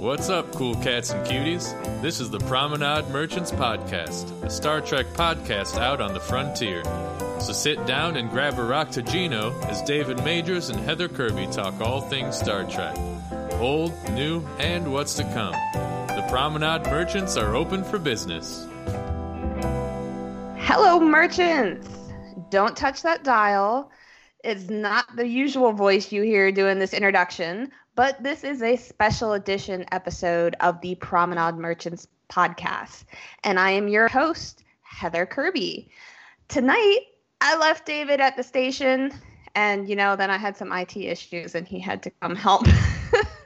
What's up, cool cats and cuties? This is the Promenade Merchants Podcast, a Star Trek podcast out on the frontier. So sit down and grab a raktajino as David Majors and Heather Kirby talk all things Star Trek old, new, and what's to come. The Promenade Merchants are open for business. Hello, merchants! Don't touch that dial. It's not the usual voice you hear doing this introduction, but this is a special edition episode of the Promenade Merchants podcast. And I am your host, Heather Kirby. Tonight, I left David at the station, and you know, then I had some IT issues and he had to come help.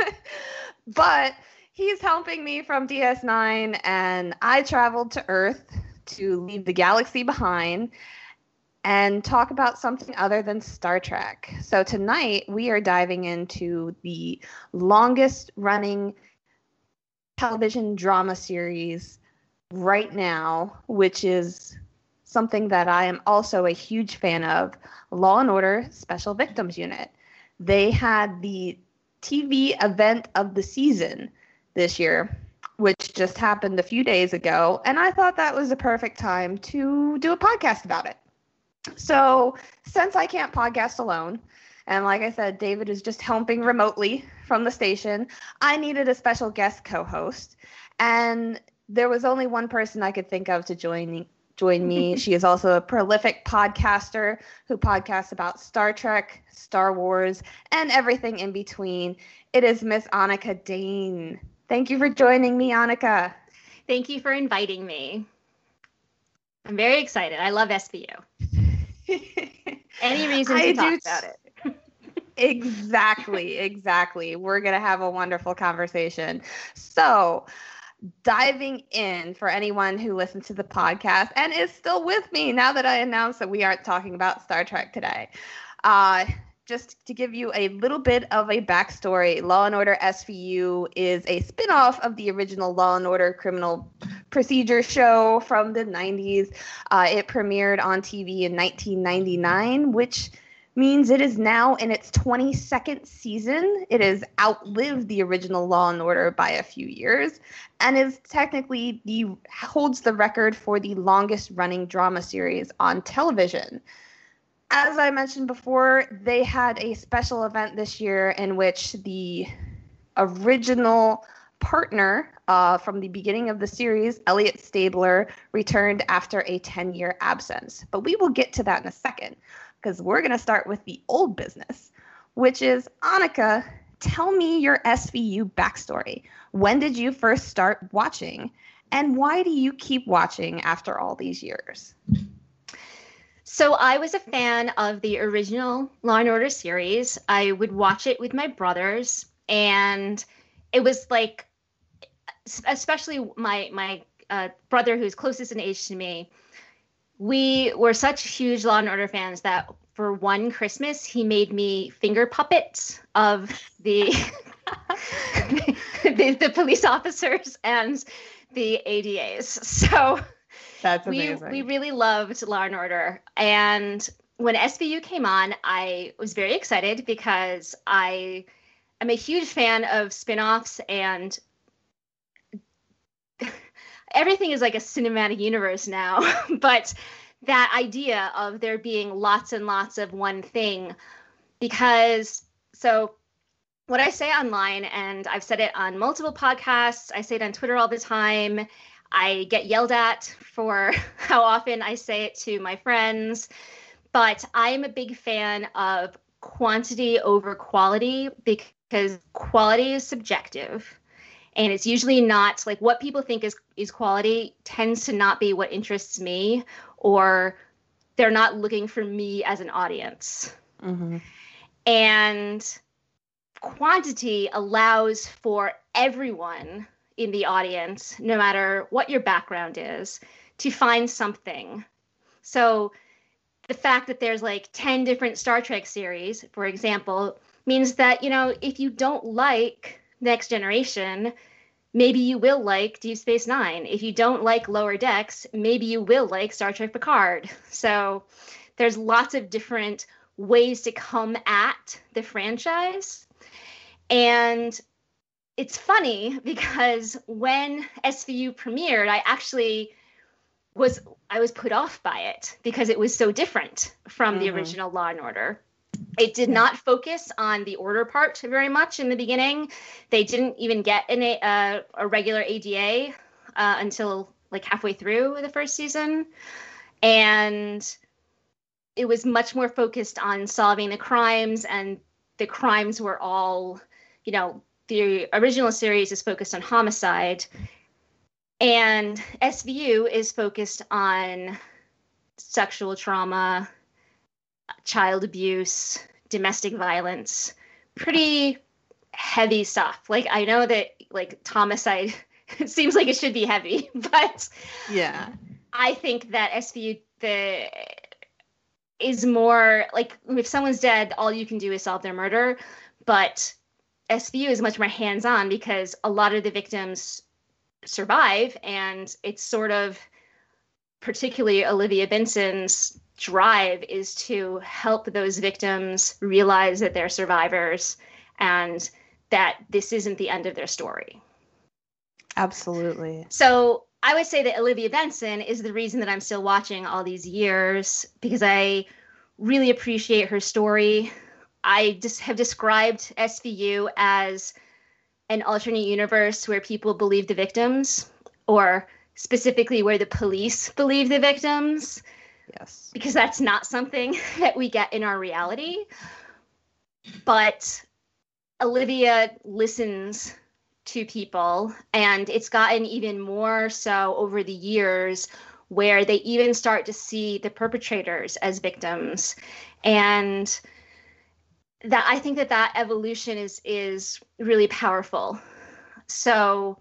but he's helping me from DS9, and I traveled to Earth to leave the galaxy behind and talk about something other than Star Trek. So tonight we are diving into the longest running television drama series right now, which is something that I am also a huge fan of Law and Order Special Victims Unit. They had the TV event of the season this year, which just happened a few days ago, and I thought that was a perfect time to do a podcast about it. So, since I can't podcast alone, and like I said, David is just helping remotely from the station, I needed a special guest co host. And there was only one person I could think of to join me. Join me. she is also a prolific podcaster who podcasts about Star Trek, Star Wars, and everything in between. It is Miss Annika Dane. Thank you for joining me, Annika. Thank you for inviting me. I'm very excited. I love SVU. Any reason to talk about it? exactly, exactly. We're going to have a wonderful conversation. So, diving in for anyone who listens to the podcast and is still with me now that I announced that we aren't talking about Star Trek today. Uh, just to give you a little bit of a backstory, Law and Order SVU is a spin-off of the original Law and Order criminal procedure show from the 90s. Uh, it premiered on TV in 1999, which means it is now in its 22nd season. It has outlived the original Law and Order by a few years and is technically the holds the record for the longest running drama series on television as I mentioned before, they had a special event this year in which the original partner uh, from the beginning of the series, Elliot Stabler, returned after a 10 year absence. But we will get to that in a second because we're going to start with the old business, which is Annika, tell me your SVU backstory. When did you first start watching? And why do you keep watching after all these years? So I was a fan of the original Law and Order series. I would watch it with my brothers, and it was like, especially my my uh, brother, who's closest in age to me. We were such huge Law and Order fans that for one Christmas he made me finger puppets of the the, the police officers and the ADAs. So that's amazing. We, we really loved Law and Order. And when SVU came on, I was very excited because I am a huge fan of spin-offs and everything is like a cinematic universe now. but that idea of there being lots and lots of one thing because so what I say online, and I've said it on multiple podcasts, I say it on Twitter all the time, I get yelled at for how often I say it to my friends, but I'm a big fan of quantity over quality because quality is subjective and it's usually not like what people think is is quality tends to not be what interests me or they're not looking for me as an audience mm-hmm. and quantity allows for everyone in the audience, no matter what your background is, to find something. So the fact that there's like 10 different Star Trek series, for example, means that, you know, if you don't like Next Generation, maybe you will like Deep Space Nine. If you don't like Lower Decks, maybe you will like Star Trek Picard. So there's lots of different ways to come at the franchise. And it's funny because when SVU premiered, I actually was I was put off by it because it was so different from mm-hmm. the original Law and Order. It did not focus on the order part very much in the beginning. They didn't even get an, a, uh, a regular ADA uh, until like halfway through the first season. And it was much more focused on solving the crimes, and the crimes were all, you know, the original series is focused on homicide, and SVU is focused on sexual trauma, child abuse, domestic violence, pretty heavy stuff. Like I know that like homicide it seems like it should be heavy, but yeah. I think that SVU the is more like if someone's dead, all you can do is solve their murder. But SVU is much more hands on because a lot of the victims survive, and it's sort of particularly Olivia Benson's drive is to help those victims realize that they're survivors and that this isn't the end of their story. Absolutely. So I would say that Olivia Benson is the reason that I'm still watching all these years because I really appreciate her story. I just have described SVU as an alternate universe where people believe the victims, or specifically where the police believe the victims. Yes. Because that's not something that we get in our reality. But Olivia listens to people, and it's gotten even more so over the years where they even start to see the perpetrators as victims and that i think that that evolution is is really powerful so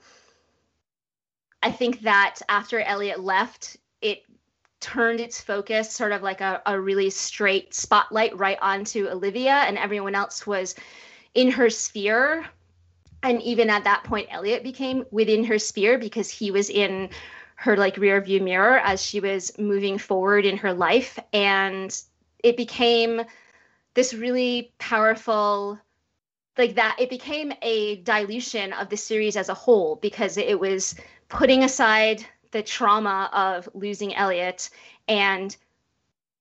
i think that after elliot left turned its focus sort of like a, a really straight spotlight right onto olivia and everyone else was in her sphere. And even at that point elliot became within her sphere because he was in her like rear view mirror as she was moving forward in her life. And it became this really powerful like that it became a dilution of the series as a whole because it was putting aside the trauma of losing Elliot and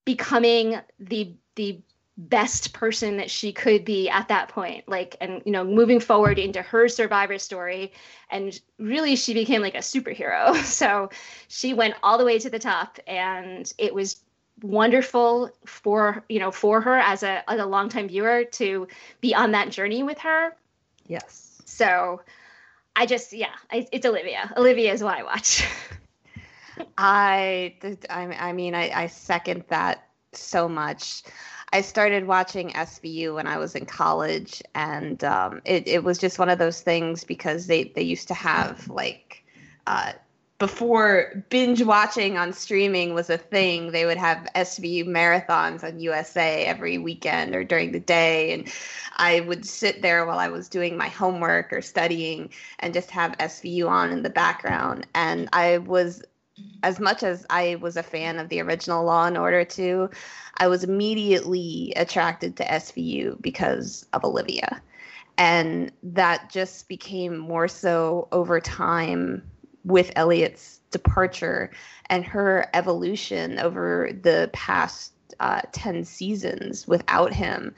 becoming the the best person that she could be at that point like and you know moving forward into her survivor story. And really she became like a superhero. So she went all the way to the top and it was wonderful for you know for her as a as a longtime viewer to be on that journey with her. Yes. So i just yeah it's olivia. Olivia is who i watch i i mean I, I second that so much I started watching SVU when I was in college, and um, it it was just one of those things because they they used to have like. Uh, before binge watching on streaming was a thing, they would have SVU marathons on USA every weekend or during the day. And I would sit there while I was doing my homework or studying and just have SVU on in the background. And I was, as much as I was a fan of the original Law and Order 2, I was immediately attracted to SVU because of Olivia. And that just became more so over time with Elliot's departure and her evolution over the past uh, 10 seasons without him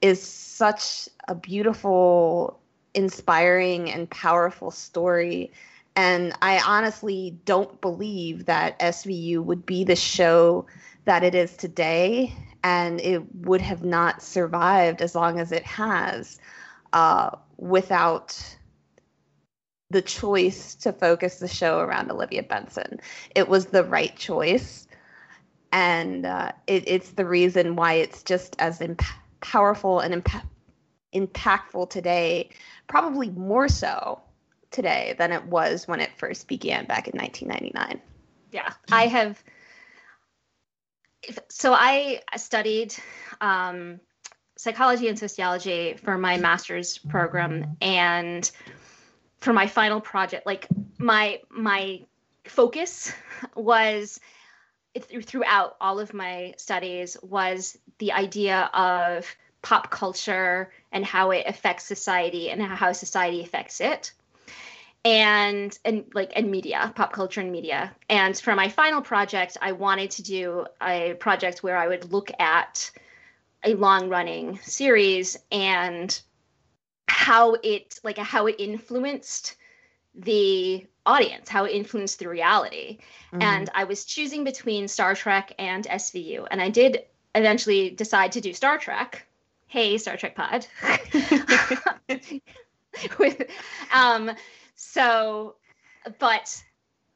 is such a beautiful, inspiring, and powerful story. And I honestly don't believe that SVU would be the show that it is today, and it would have not survived as long as it has uh, without the choice to focus the show around Olivia Benson. It was the right choice, and uh, it, it's the reason why it's just as imp- powerful and imp- impactful today, probably more so today than it was when it first began back in 1999. Yeah, I have so I studied um, psychology and sociology for my master's program, and for my final project, like my my focus was throughout all of my studies was the idea of pop culture and how it affects society and how society affects it and and like and media pop culture and media. And for my final project i wanted to do a project where i would look at a long running series and how it like how it influenced the audience how it influenced the reality. Mm-hmm. and i was choosing between star trek and svu and i did eventually decide to do star trek. Hey star trek pod. With um so but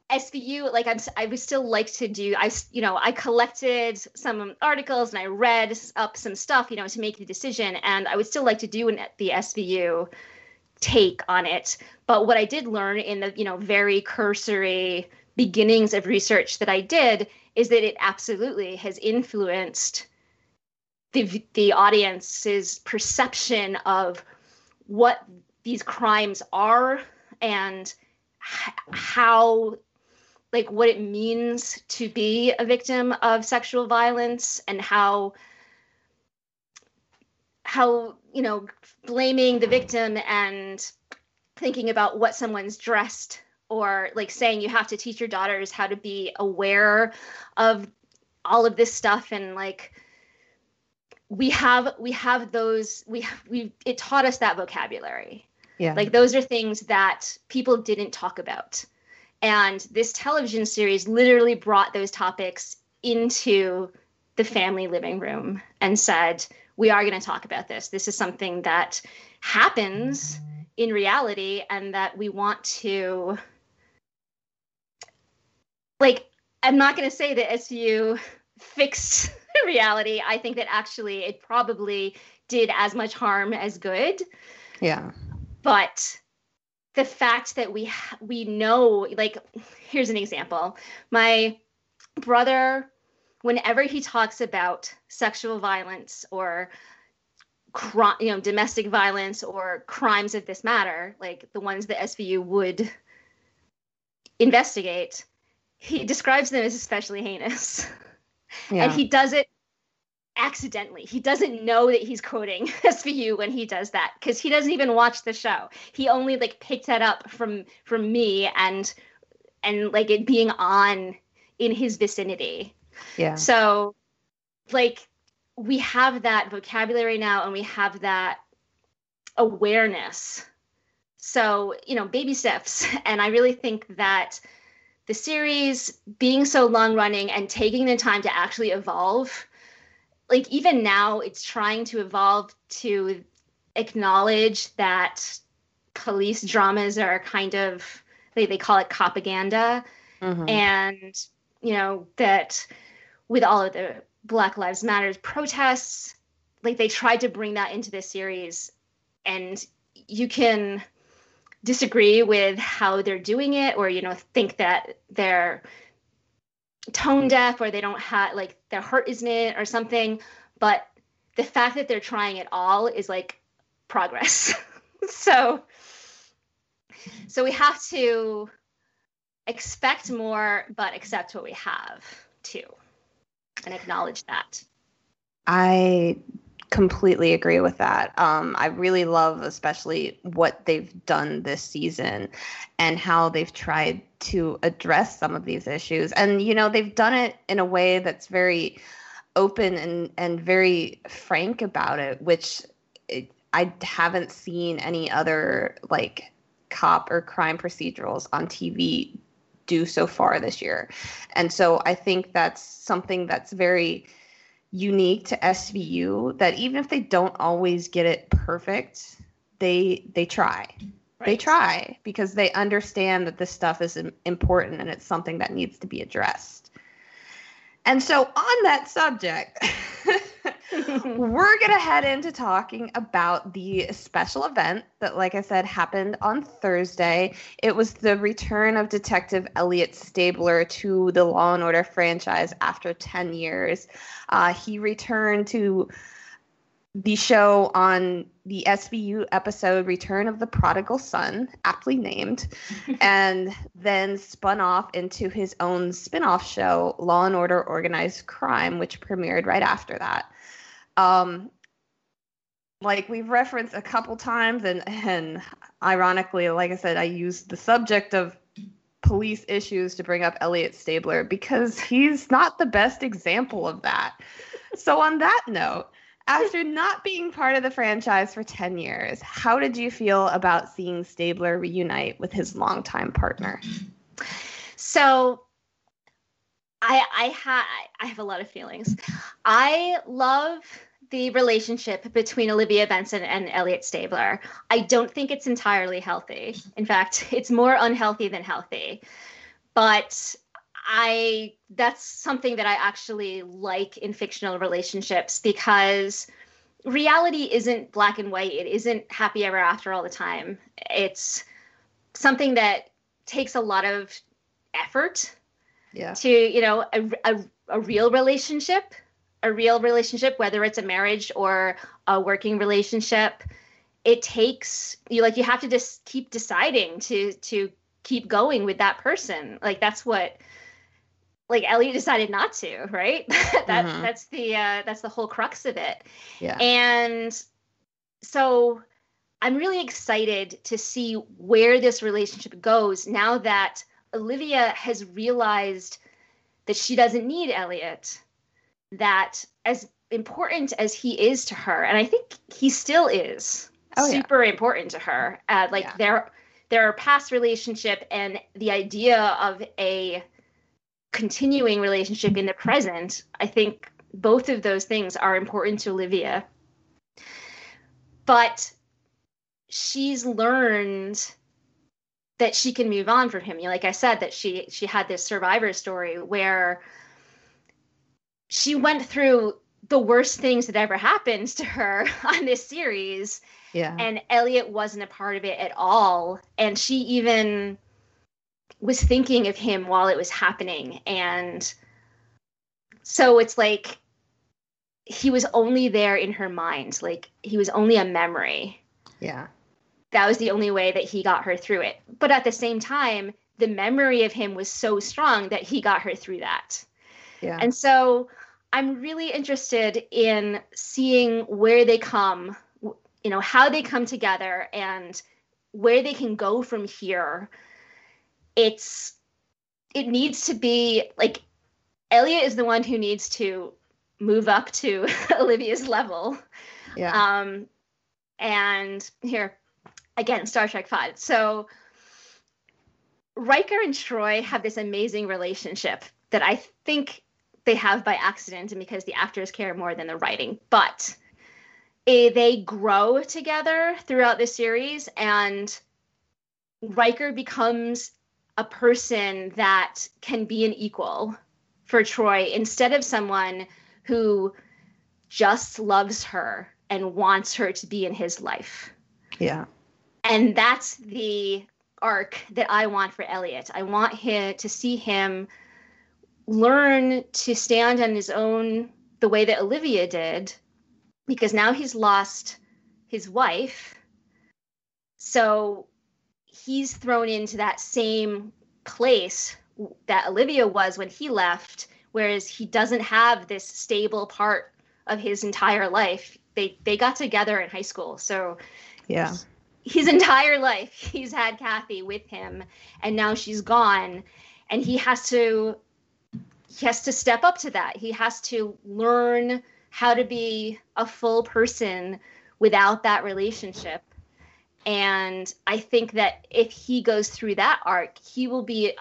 SVU, like I'm, I would still like to do. I, you know, I collected some articles and I read up some stuff, you know, to make the decision. And I would still like to do an, the SVU take on it. But what I did learn in the, you know, very cursory beginnings of research that I did is that it absolutely has influenced the the audience's perception of what these crimes are and how like what it means to be a victim of sexual violence and how how you know blaming the victim and thinking about what someone's dressed or like saying you have to teach your daughters how to be aware of all of this stuff and like we have we have those we we it taught us that vocabulary yeah. Like those are things that people didn't talk about. And this television series literally brought those topics into the family living room and said, we are going to talk about this. This is something that happens in reality and that we want to like I'm not going to say that SVU fixed reality. I think that actually it probably did as much harm as good. Yeah but the fact that we we know like here's an example my brother whenever he talks about sexual violence or you know domestic violence or crimes of this matter like the ones that SVU would investigate he describes them as especially heinous yeah. and he does it accidentally. He doesn't know that he's quoting SVU when he does that because he doesn't even watch the show. He only like picked that up from from me and and like it being on in his vicinity. Yeah. So like we have that vocabulary now and we have that awareness. So, you know, baby steps and I really think that the series being so long running and taking the time to actually evolve like even now it's trying to evolve to acknowledge that police dramas are kind of they, they call it propaganda mm-hmm. and you know that with all of the black lives matters protests like they tried to bring that into this series and you can disagree with how they're doing it or you know think that they're tone deaf or they don't have like their heart isn't it or something but the fact that they're trying at all is like progress so so we have to expect more but accept what we have too and acknowledge that i completely agree with that. Um, I really love, especially what they've done this season and how they've tried to address some of these issues. And, you know, they've done it in a way that's very open and, and very frank about it, which it, I haven't seen any other like cop or crime procedurals on TV do so far this year. And so I think that's something that's very unique to SVU that even if they don't always get it perfect, they they try. Right. They try because they understand that this stuff is important and it's something that needs to be addressed. And so on that subject, we're going to head into talking about the special event that, like I said, happened on Thursday. It was the return of Detective Elliot Stabler to the Law and Order franchise after 10 years. Uh, he returned to the show on the SVU episode Return of the Prodigal Son, aptly named, and then spun off into his own spin off show, Law and Order Organized Crime, which premiered right after that. Um, like we've referenced a couple times and and ironically like i said i used the subject of police issues to bring up elliot stabler because he's not the best example of that so on that note after not being part of the franchise for 10 years how did you feel about seeing stabler reunite with his longtime partner so I I ha I have a lot of feelings. I love the relationship between Olivia Benson and Elliot Stabler. I don't think it's entirely healthy. In fact, it's more unhealthy than healthy. But I that's something that I actually like in fictional relationships because reality isn't black and white. It isn't happy ever after all the time. It's something that takes a lot of effort yeah to you know a, a, a real relationship a real relationship whether it's a marriage or a working relationship it takes you like you have to just keep deciding to to keep going with that person like that's what like Elliot decided not to, right? that Mhm. that's the uh, that's the whole crux of it. yeah And so I'm really excited to see where this relationship goes now that Olivia has realized that she doesn't need Elliot, that as important as he is to her, and I think he still is Oh, yeah. super important to her. Uh, like Yeah. their their past relationship and the idea of a continuing relationship in the present, I think both of those things are important to Olivia. But she's learned that she can move on from him. You know, like I said, that she she had this survivor story where she went through the worst things that ever happened to her on this series yeah and Elliot wasn't a part of it at all. And she even was thinking of him while it was happening. And so it's like he was only there in her mind. Like he was only a memory. yeah That was the only way that he got her through it. But at the same time, the memory of him was so strong that he got her through that. yeah And so I'm really interested in seeing where they come, you know, how they come together and where they can go from here. It's it needs to be like Elliot is the one who needs to move up to Olivia's level. yeah Um, and here, again, Star Trek 5. So Riker and Troi have this amazing relationship that I think they have by accident and because the actors care more than the writing. But eh, they grow together throughout the series, and Riker becomes a person that can be an equal for Troi instead of someone who just loves her and wants her to be in his life. yeah And that's the arc that I want for Elliot. I want him to see him learn to stand on his own the way that Olivia did because now he's lost his wife. So he's thrown into that same place that Olivia was when he left whereas he doesn't have this stable part of his entire life. They they got together in high school. So yeah his entire life he's had Kathy with him and now she's gone and he has to he has to step up to that. He has to learn how to be a full person without that relationship. And I think that if he goes through that arc, he will be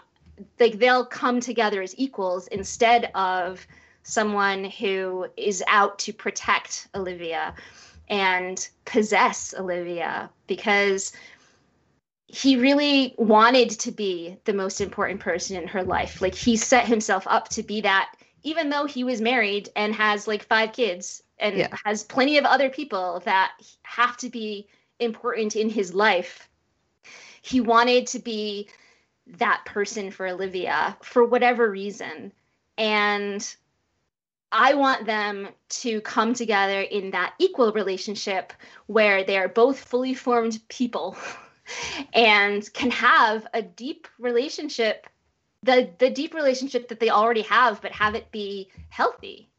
like they'll come together as equals instead of someone who is out to protect Olivia and possess Olivia because he really wanted to be the most important person in her life. Like he set himself up to be that, even though he was married and has like five kids and Yeah. has plenty of other people that have to be important in his life. He wanted to be that person for Olivia for whatever reason. And I want them to come together in that equal relationship where they are both fully formed people and can have a deep relationship the the deep relationship that they already have but have it be healthy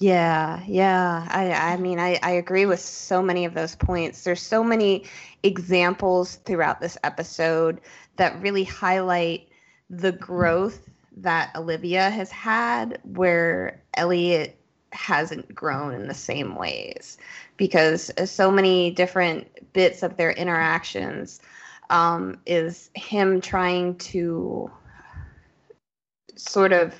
Yeah, yeah. I I mean I, I agree with so many of those points. There's so many examples throughout this episode that really highlight the growth that Olivia has had where Elliot hasn't grown in the same ways because so many different bits of their interactions um, is him trying to sort of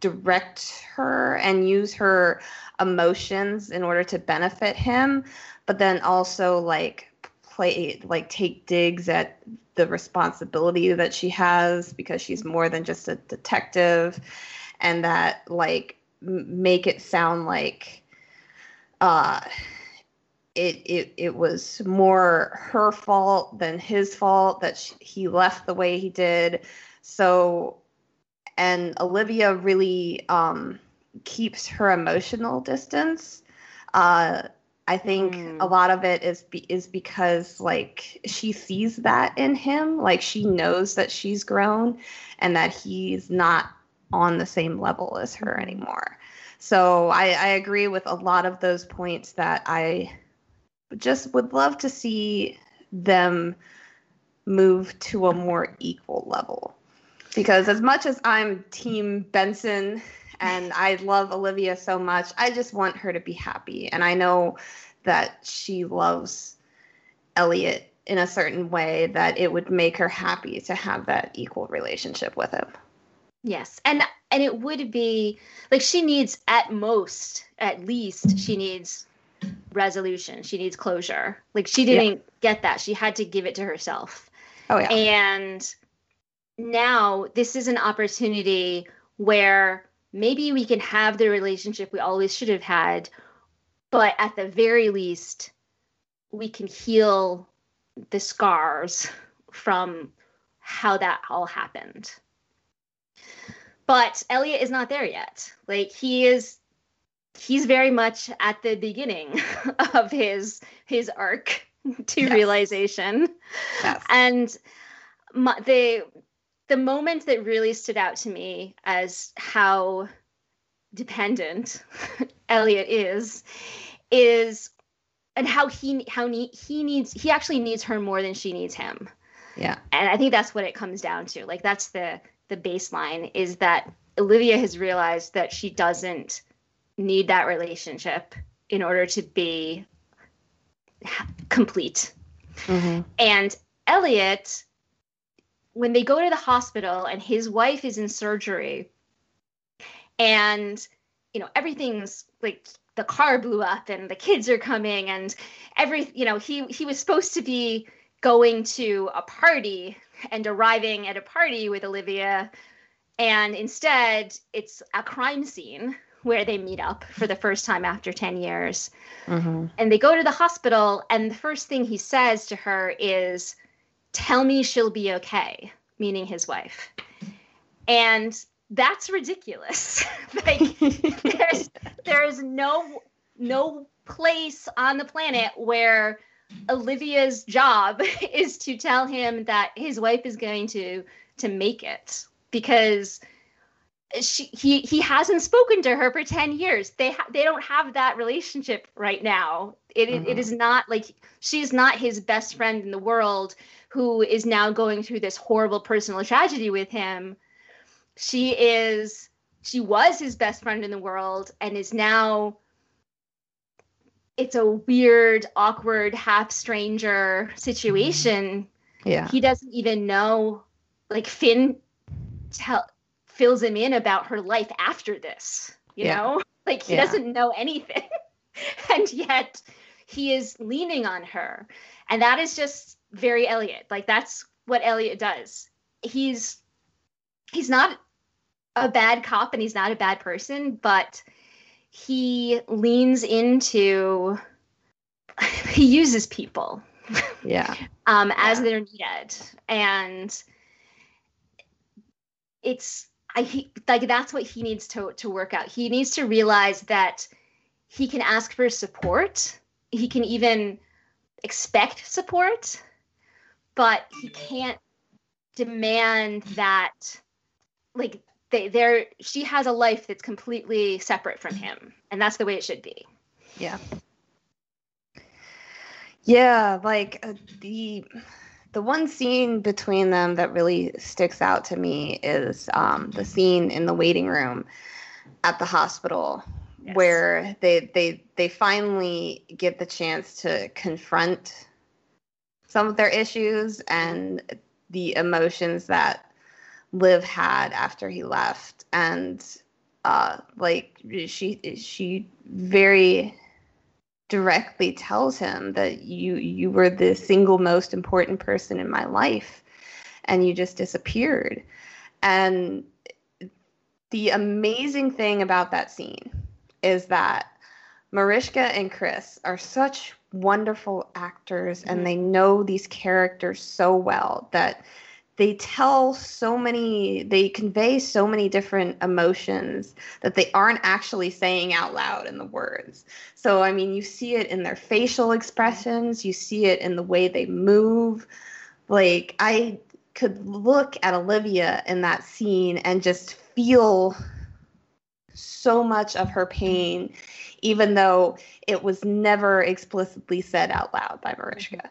direct her and use her emotions in order to benefit him, but then also like play like take digs at the responsibility that she has because she's more than just a detective and that like make it sound like uh it, it it was more her fault than his fault that she, he left the way he did. So and Olivia really um, keeps her emotional distance. Uh, I think mm. a lot of it is be- is because like she sees that in him, like she knows that she's grown and that he's not on the same level as her anymore. So I, I agree with a lot of those points that I just would love to see them move to a more equal level because as much as I'm team Benson and I love Olivia so much, I just want her to be happy. And I know that she loves Elliot in a certain way that it would make her happy to have that equal relationship with him. Yes. And and it would be like she needs at most at least she needs resolution. She needs closure. Like she didn't yeah. get that. She had to give it to herself. Oh yeah. And now this is an opportunity where maybe we can have the relationship we always should have had, but at the very least, we can heal the scars from how that all happened. But Elliot is not there yet. Like he is he's very much at the beginning of his his arc to yes. realization. Yes. And my, the the moment that really stood out to me as how dependent Elliot is is and how he how ne- he needs he actually needs her more than she needs him. Yeah. And I think that's what it comes down to. Like that's the the baseline is that Olivia has realized that she doesn't need that relationship in order to be complete. Mm-hmm. And Elliot when they go to the hospital and his wife is in surgery and you know everything's like the car blew up and the kids are coming and every you know he he was supposed to be going to a party and arriving at a party with Olivia and instead it's a crime scene where they meet up for the first time after 10 years mm-hmm. and they go to the hospital and the first thing he says to her is tell me she'll be okay, meaning his wife. And that's ridiculous. like there's there's no no place on the planet where Olivia's job is to tell him that his wife is going to to make it because she he he hasn't spoken to her for 10 years they ha- they don't have that relationship right now it, mm-hmm. it is not like she's not his best friend in the world who is now going through this horrible personal tragedy with him she is she was his best friend in the world and is now it's a weird awkward half stranger situation. Mm-hmm. Yeah. He doesn't even know like Fin tell fills him in about her life after this you yeah. know? Like he yeah. doesn't know anything. And yet he is leaning on her. And that is just very elliot like that's what elliot does he's he's not a bad cop and he's not a bad person but he leans into he uses people yeah um as yeah. they're needed and it's I he, like that's what he needs to to work out. He needs to realize that he can ask for support. He can even expect support, but he can't demand that like they they're she has a life that's completely separate from him and that's the way it should be yeah yeah like uh, the the one scene between them that really sticks out to me is um, the scene in the waiting room at the hospital yes. where they they they finally get the chance to confront some of their issues and the emotions that Liv had after he left. And uh like she she very directly tells him that you you were the single most important person in my life and you just disappeared. And the amazing thing about that scene is that Mariska and Chris are such wonderful actors mm-hmm. and they know these characters so well that they tell so many they convey so many different emotions that they aren't actually saying out loud in the words so i mean you see it in their facial expressions you see it in the way they move like i could look at olivia in that scene and just feel so much of her pain even though it was never explicitly said out loud by mariska.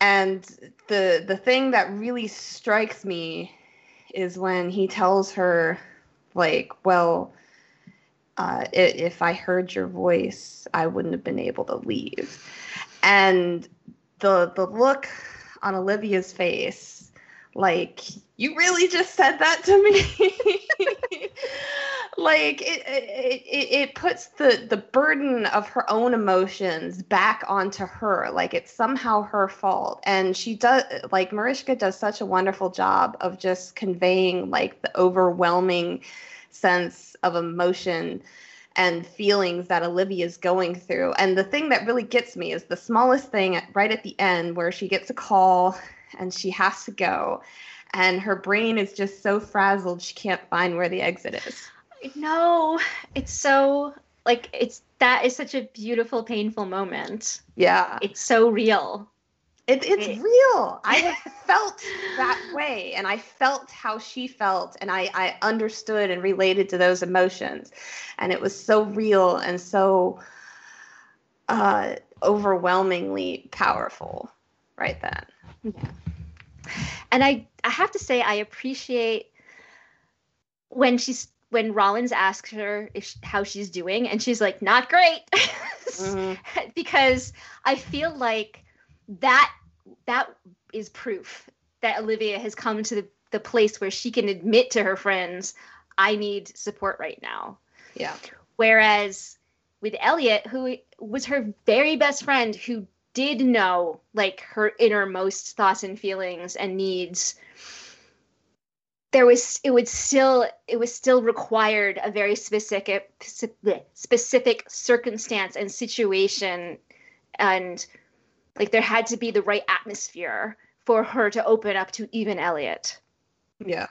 And the the thing that really strikes me is when he tells her like well uh, if i heard your voice i wouldn't have been able to leave. And the the look on olivia's face like you really just said that to me like it, it it puts the the burden of her own emotions back onto her like it's somehow her fault and she does like mariska does such a wonderful job of just conveying like the overwhelming sense of emotion and feelings that Olivia's going through. And the thing that really gets me is the smallest thing right at the end where she gets a call and she has to go and her brain is just so frazzled she can't find where the exit is. No, it's so like it's that is such a beautiful, painful moment. Yeah, it's so real. It, it's it, real. I have felt that way, and I felt how she felt, and I I understood and related to those emotions, and it was so real and so uh, overwhelmingly powerful right then. Yeah. And I I have to say I appreciate when she's when Rollins asks her if, how she's doing, and she's like, "Not great," mm-hmm. because I feel like that that is proof that Olivia has come to the, the place where she can admit to her friends, "I need support right now." Yeah. Whereas with Elliot, who was her very best friend, who did know like her innermost thoughts and feelings and needs there was it would still it was still required a very specific specific circumstance and situation and like there had to be the right atmosphere for her to open up to even Elliot. Yeah.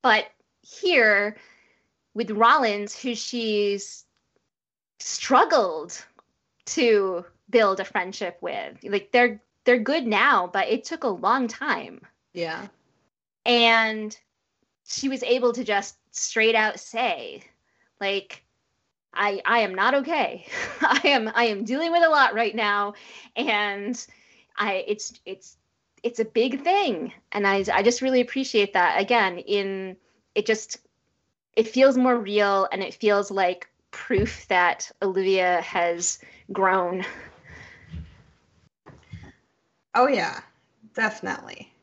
But here with Rollins who she's struggled to build a friendship with. Like they're they're good now, but it took a long time. Yeah. And she was able to just straight out say like i i am not okay. I am i am dealing with a lot right now. And i it's it's it's a big thing. And i i just really appreciate that. Again in it just it feels more real and it feels like proof that olivia has grown. Oh yeah. Definitely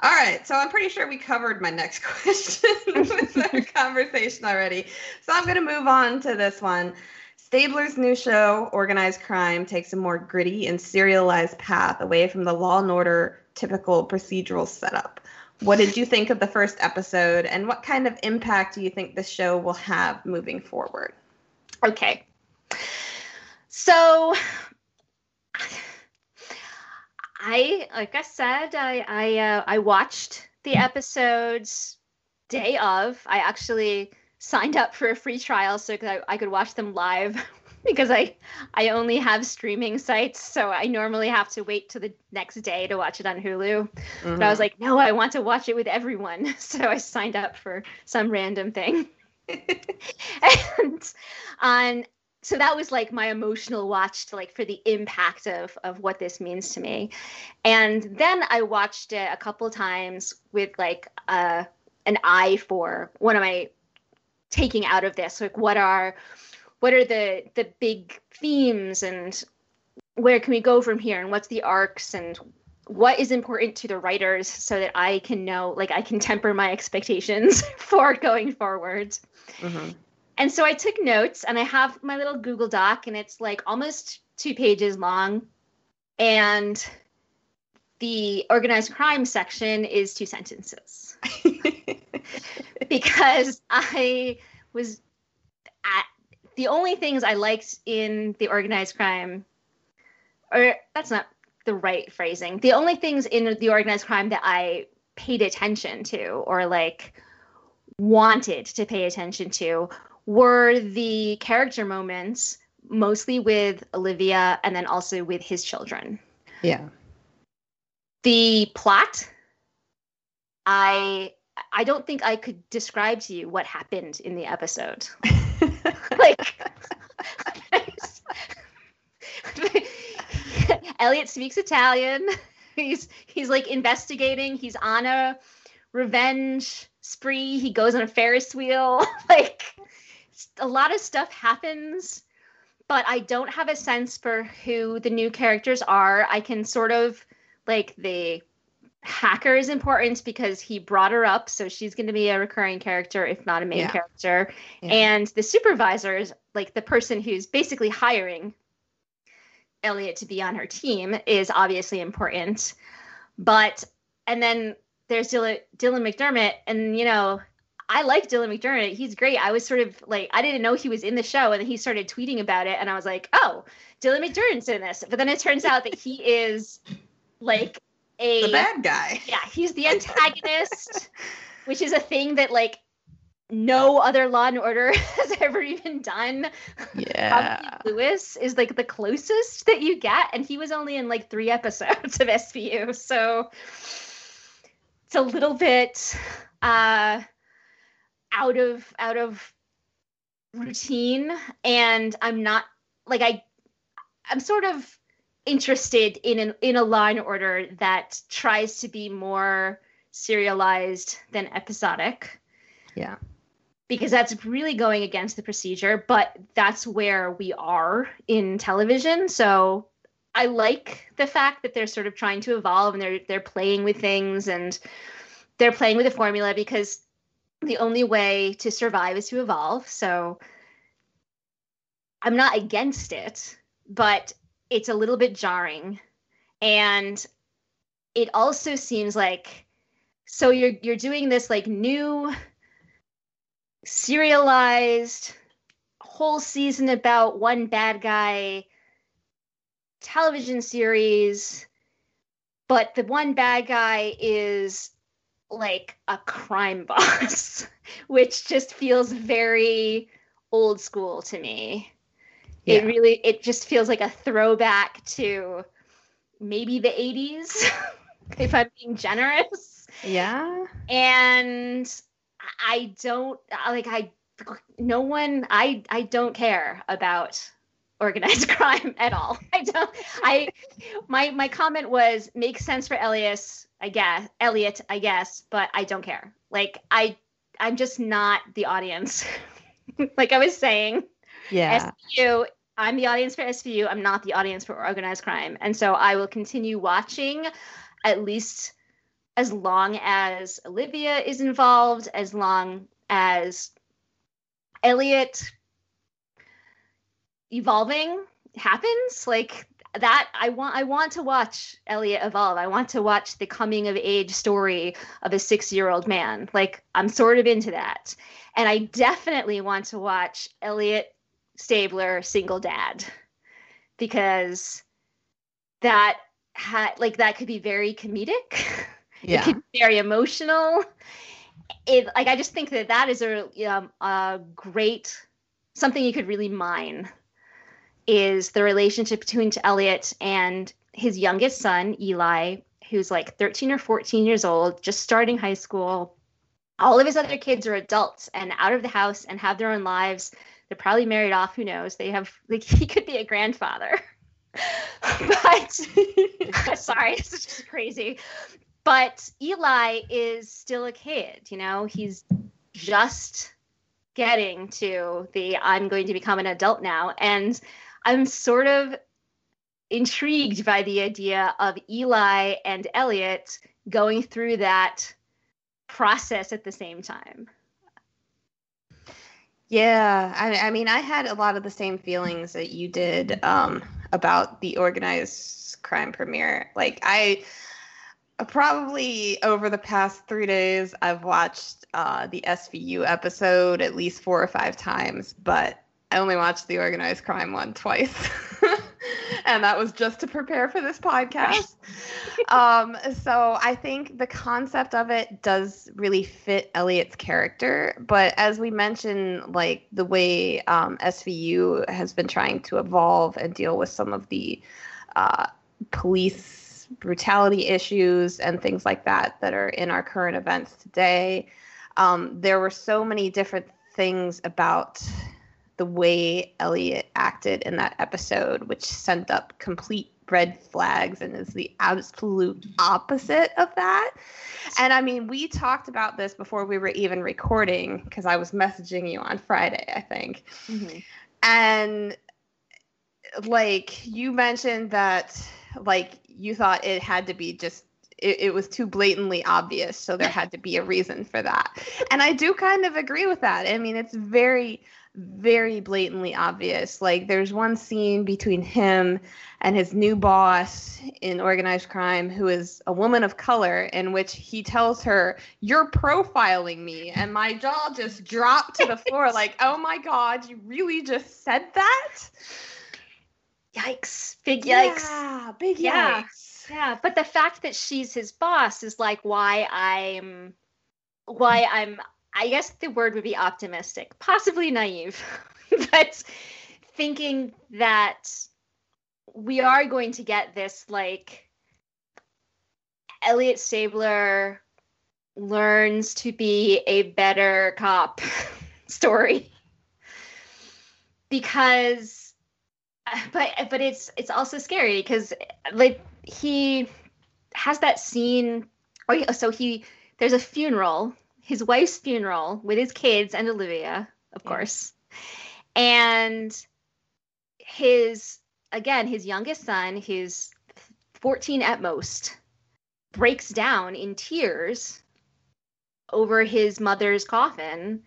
all right, so I'm pretty sure we covered my next question with our conversation already. So I'm going to move on to this one. Stabler's new show, Organized Crime, takes a more gritty and serialized path away from the Law and Order typical procedural setup. What did you think of the first episode, and what kind of impact do you think the show will have moving forward? Okay. So I like I said, I I uh, I watched the episodes day of. I actually signed up for a free trial so I, I could watch them live because I I only have streaming sites, so I normally have to wait to the next day to watch it on Hulu. Mm-hmm. But I was like, no, I want to watch it with everyone, so I signed up for some random thing. and on so that was like my emotional watch to like for the impact of of what this means to me. And then i watched it a couple times with like uh an eye for what am i taking out of this? Like what are what are the the big themes and where can we go from here and what's the arcs and what is important to the writers so that i can know like i can temper my expectations for going forward. Mm-hmm. And so I took notes and I have my little Google Doc and it's like almost two pages long. And the organized crime section is two sentences. because I was at the only things I liked in the organized crime, or that's not the right phrasing. The only things in the organized crime that I paid attention to or like wanted to pay attention to were the character moments mostly with Olivia and then also with his children. Yeah. The plot I I don't think I could describe to you what happened in the episode. like Elliot speaks Italian. He's he's like investigating. He's on a revenge spree. He goes on a Ferris wheel. like a lot of stuff happens, but I don't have a sense for who the new characters are. I can sort of like the hacker is important because he brought her up, so she's going to be a recurring character, if not a main yeah. character. Yeah. And the supervisor is like the person who's basically hiring Elliot to be on her team is obviously important. But and then there's Dylan, Dylan McDermott, and you know I like Dylan McDermott. He's great. I was sort of like, I didn't know he was in the show, and then he started tweeting about it, and I was like, oh, Dylan McDermott's in this. But then it turns out that he is like a the bad guy. Yeah, he's the antagonist, which is a thing that like no other Law and Order has ever even done. Yeah, Lewis is like the closest that you get, and he was only in like three episodes of SVU, so it's a little bit. uh out of out of routine. And i'm not like i i'm sort of interested in an in a Law and Order that tries to be more serialized than episodic. Yeah. Because that's really going against the procedure but that's where we are in television. So i like the fact that they're sort of trying to evolve and they're they're playing with things and they're playing with the formula because the only way to survive is to evolve. So I'm not against it, but it's a little bit jarring. And it also seems like so you're you're doing this like new serialized whole season about one bad guy television series but the one bad guy is like a crime boss, which just feels very old school to me. Yeah. It really it just feels like a throwback to maybe the 80s if I'm being generous. Yeah. And I don't like I no one I I don't care about organized crime at all. I don't I my my comment was makes sense for Elias I guess Elliot, I guess, but I don't care. Like I I'm just not the audience. like I was saying. Yeah. SVU, I'm the audience for SVU. I'm not the audience for organized crime. And so I will continue watching at least as long as Olivia is involved, as long as Elliot evolving happens. Like that I want I want to watch Elliot evolve. I want to watch the coming of age story of a 6-year-old man. Like I'm sort of into that. And I definitely want to watch Elliot Stabler single dad because that had like that could be very comedic. Yeah. it could be very emotional. It like I just think that that is a um, a great something you could really mine is the relationship between Elliot and his youngest son, Eli, who's like 13 or 14 years old, just starting high school. All of his other kids are adults and out of the house and have their own lives. They're probably married off. Who knows? They have, like, he could be a grandfather. but sorry, it's just crazy. But Eli is still a kid, you know, he's just getting to the I'm going to become an adult now. And I'm sort of intrigued by the idea of Eli and Elliot going through that process at the same time. Yeah, I, I mean, I had a lot of the same feelings that you did um, about the organized crime premiere. Like, I probably over the past three days, I've watched uh, the SVU episode at least four or five times, but I only watched the organized crime one twice. and that was just to prepare for this podcast. um, so I think the concept of it does really fit Elliot's character. But as we mentioned, like the way um, SVU has been trying to evolve and deal with some of the uh, police brutality issues and things like that that are in our current events today. Um, there were so many different things about the way Elliot acted in that episode, which sent up complete red flags and is the absolute opposite of that. And I mean, we talked about this before we were even recording because I was messaging you on Friday, I think. Mm-hmm. And like you mentioned that like you thought it had to be just it, it, was too blatantly obvious so there had to be a reason for that and i do kind of agree with that i mean it's very very blatantly obvious. Like there's one scene between him and his new boss in organized crime who is a woman of color in which he tells her, "You're profiling me." And my jaw just dropped to the floor like, "Oh my god, you really just said that?" Yikes. Big yikes. Yeah, big yeah. yikes. Yeah, but the fact that she's his boss is like why I'm why I'm I guess the word would be optimistic, possibly naive, but thinking that we are going to get this like Elliot Stabler learns to be a better cop story. Because but but it's it's also scary because like he has that scene oh, or so he there's a funeral his wife's funeral with his kids and Olivia, of yeah. course. And his again, his youngest son, who's 14 at most, breaks down in tears over his mother's coffin.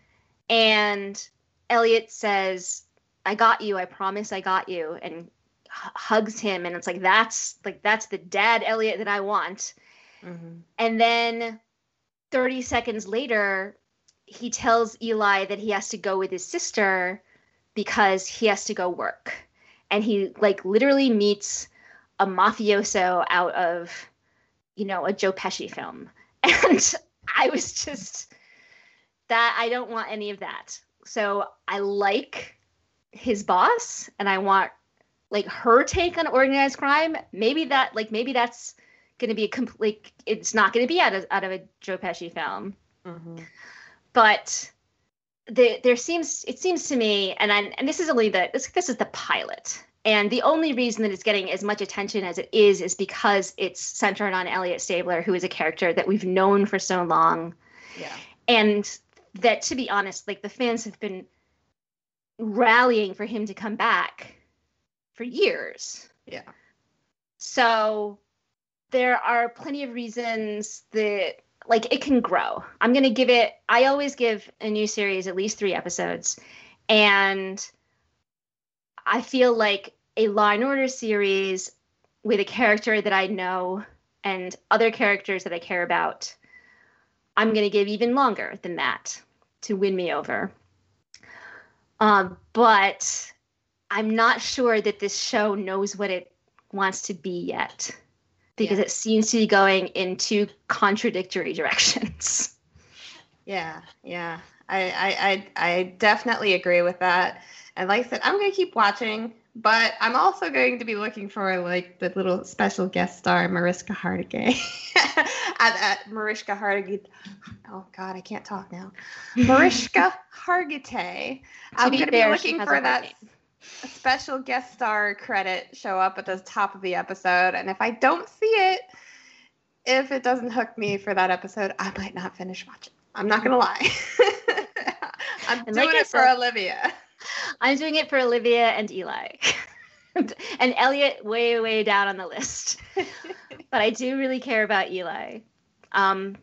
And Elliot says, I got you. I promise I got you. And hugs him. And it's like, that's like, that's the dad Elliot that I want. Mm-hmm. And then 30 seconds later, he tells Eli that he has to go with his sister because he has to go work. And he like literally meets a mafioso out of, you know, a Joe Pesci film. And I was just that I don't want any of that. So I like his boss and I want like her take on organized crime. Maybe that like maybe that's going to be a complete. It's not going to be out of out of a Joe Pesci film, mm-hmm. but the, there seems it seems to me, and I, and this is only the this, this is the pilot, and the only reason that it's getting as much attention as it is is because it's centered on Elliot Stabler, who is a character that we've known for so long, yeah, and that to be honest, like the fans have been rallying for him to come back for years. Yeah. So there are plenty of reasons that like it can grow. I'm going to give it I always give a new series at least 3 episodes and I feel like a Law and Order series with a character that I know and other characters that I care about, I'm going to give even longer than that to win me over. Um, but I'm not sure that this show knows what it wants to be yet because yeah. it seems to be going in two contradictory directions. Yeah, yeah. I, I, I, I definitely agree with that. And like I said, I'm gonna keep watching. But I'm also going to be looking for like the little special guest star Mariska Hargitay. at, at Mariska Hargitay. Oh God, I can't talk now. Mariska Hargitay. I'm going to be looking for that special guest star credit show up at the top of the episode, and if I don't see it, if it doesn't hook me for that episode, I might not finish watching. I'm not gonna lie. I'm and doing like it said, for Olivia. I'm doing it for Olivia and Eli. and Elliot way, way down on the list. but I do really care about Eli. Um,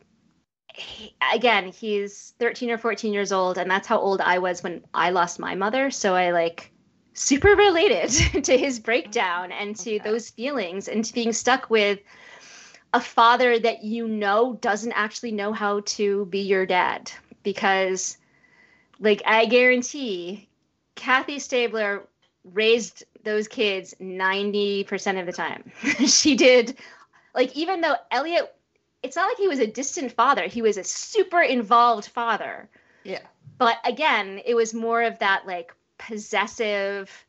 he, again, he's 13 or 14 years old, and that's how old I was when I lost my mother. So I like super related to his breakdown and to okay. those feelings and to being stuck with a father that you know doesn't actually know how to be your dad because like I guarantee Kathy Stabler raised those kids 90% of the time. she did like even though Elliot it's not like he was a distant father, he was a super involved father. Yeah. But again, it was more of that like possessive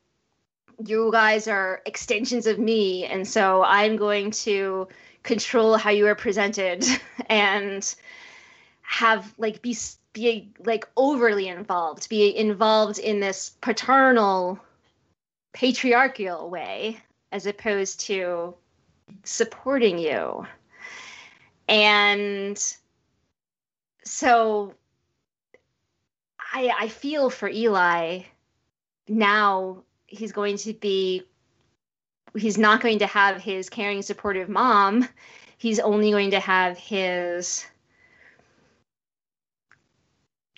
you guys are extensions of me and so I'm going to control how you are presented and have like be be like overly involved, be involved in this paternal patriarchal way as opposed to supporting you. And so I I feel for Eli now he's going to be he's not going to have his caring supportive mom he's only going to have his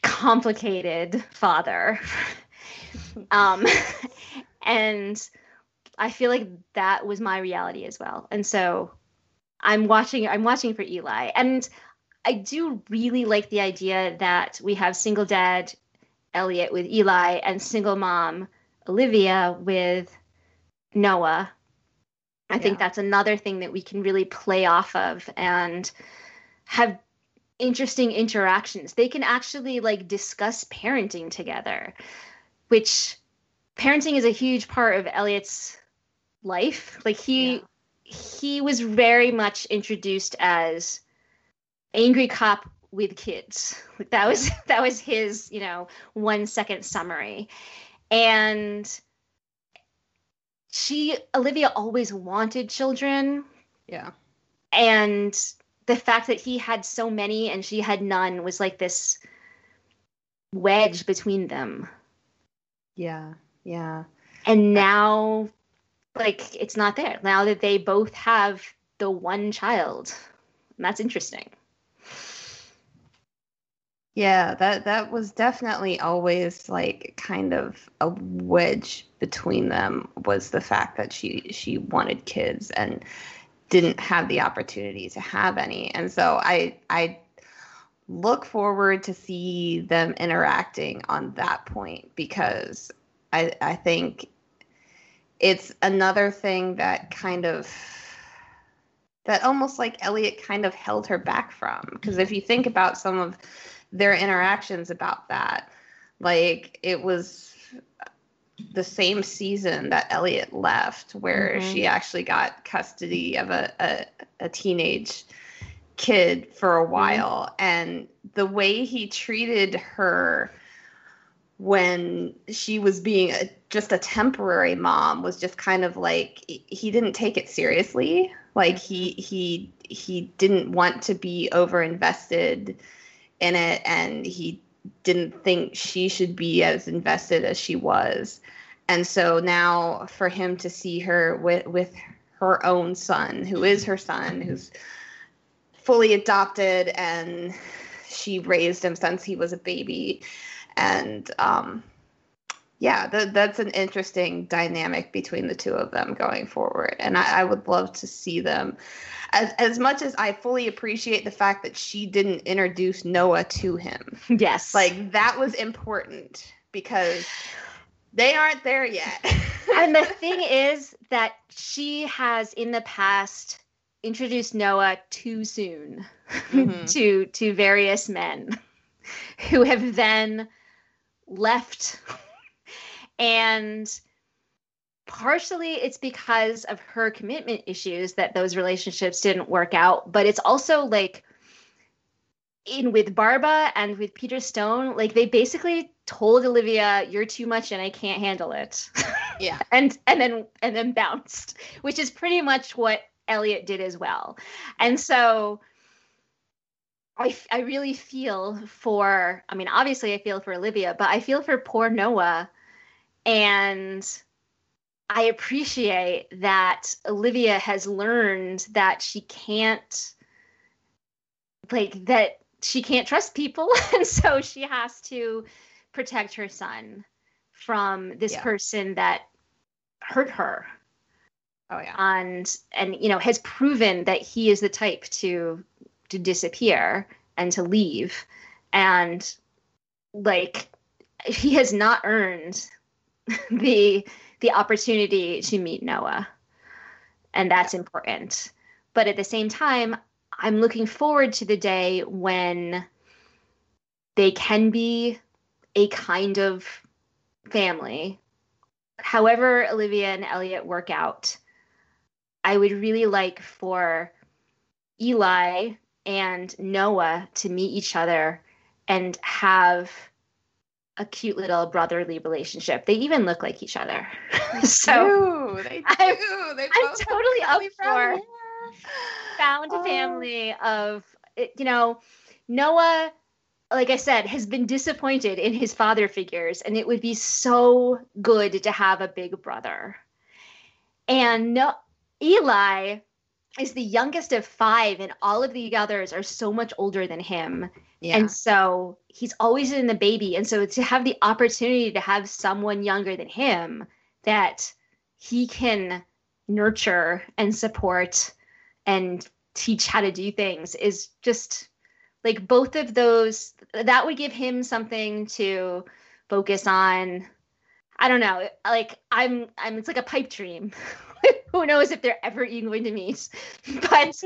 complicated father. um, and I feel like that was my reality as well. And so I'm watching I'm watching for Eli. And I do really like the idea that we have single dad Elliot with Eli and single mom Olivia with Noah. I yeah. think that's another thing that we can really play off of and have interesting interactions. They can actually like discuss parenting together, which parenting is a huge part of Elliot's life. Like he yeah. he was very much introduced as angry cop with kids. Like that was that was his, you know, one second summary. And she Olivia always wanted children. Yeah. And the fact that he had so many and she had none was like this wedge between them. Yeah, yeah. And now, like, it's not there. Now that they both have the one child. That's interesting. Yeah, that that was definitely always like kind of a wedge between them was the fact that she she wanted kids and didn't have the opportunity to have any. And so I I look forward to see them interacting on that point because I I think it's another thing that kind of that almost like Elliot kind of held her back from because if you think about some of their interactions about that like it was the same season that Elliot left, where mm-hmm. she actually got custody of a, a, a teenage kid for a mm-hmm. while. Mm-hmm. And the way he treated her when she was being a, just a temporary mom was just kind of like he didn't take it seriously. Like he he he didn't want to be over invested in it and he didn't think she should be as invested as she was. And so now for him to see her with with her own son, who is her son, who's fully adopted and she raised him since he was a baby. And um, yeah, th- that's an interesting dynamic between the two of them going forward. And I, I would love to see them as as much as I fully appreciate the fact that she didn't introduce Noah to him. Yes. Like that was important because they aren't there yet. and the thing is that she has in the past introduced Noah too soon mm-hmm. to to various men who have then left and partially it's because of her commitment issues that those relationships didn't work out, but it's also like in with Barba and with Peter Stone, like they basically told Olivia, "You're too much, and I can't handle it." Yeah, and and then and then bounced, which is pretty much what Elliot did as well. And so I, I really feel for, I mean, obviously I feel for Olivia, but I feel for poor Noah. And I appreciate that Olivia has learned that she can't, like, that she can't trust people. and so she has to protect her son from this Yeah. person that hurt her oh yeah, and and you know has proven that he is the type to to disappear and to leave and like he has not earned the the opportunity to meet Noah. And that's important. But at the same time I'm looking forward to the day when they can be a kind of family. However Olivia and Elliot work out I would really like for Eli and Noah to meet each other and have a cute little brotherly relationship. They even look like each other. so Ooh, they do. I'm- they I'm totally up for- hair. found a Oh. family of eh, you know Noah like I said has been disappointed in his father figures and it would be so good to have a big brother. And no Eli is the youngest of 5 and all of the others are so much older than him. Yeah, And so he's always in the baby. And so to have the opportunity to have someone younger than him that he can nurture and support and teach how to do things is just like both of those that would give him something to focus on i don't know like i'm i'm it's like a pipe dream who knows if they're ever even going to meet. But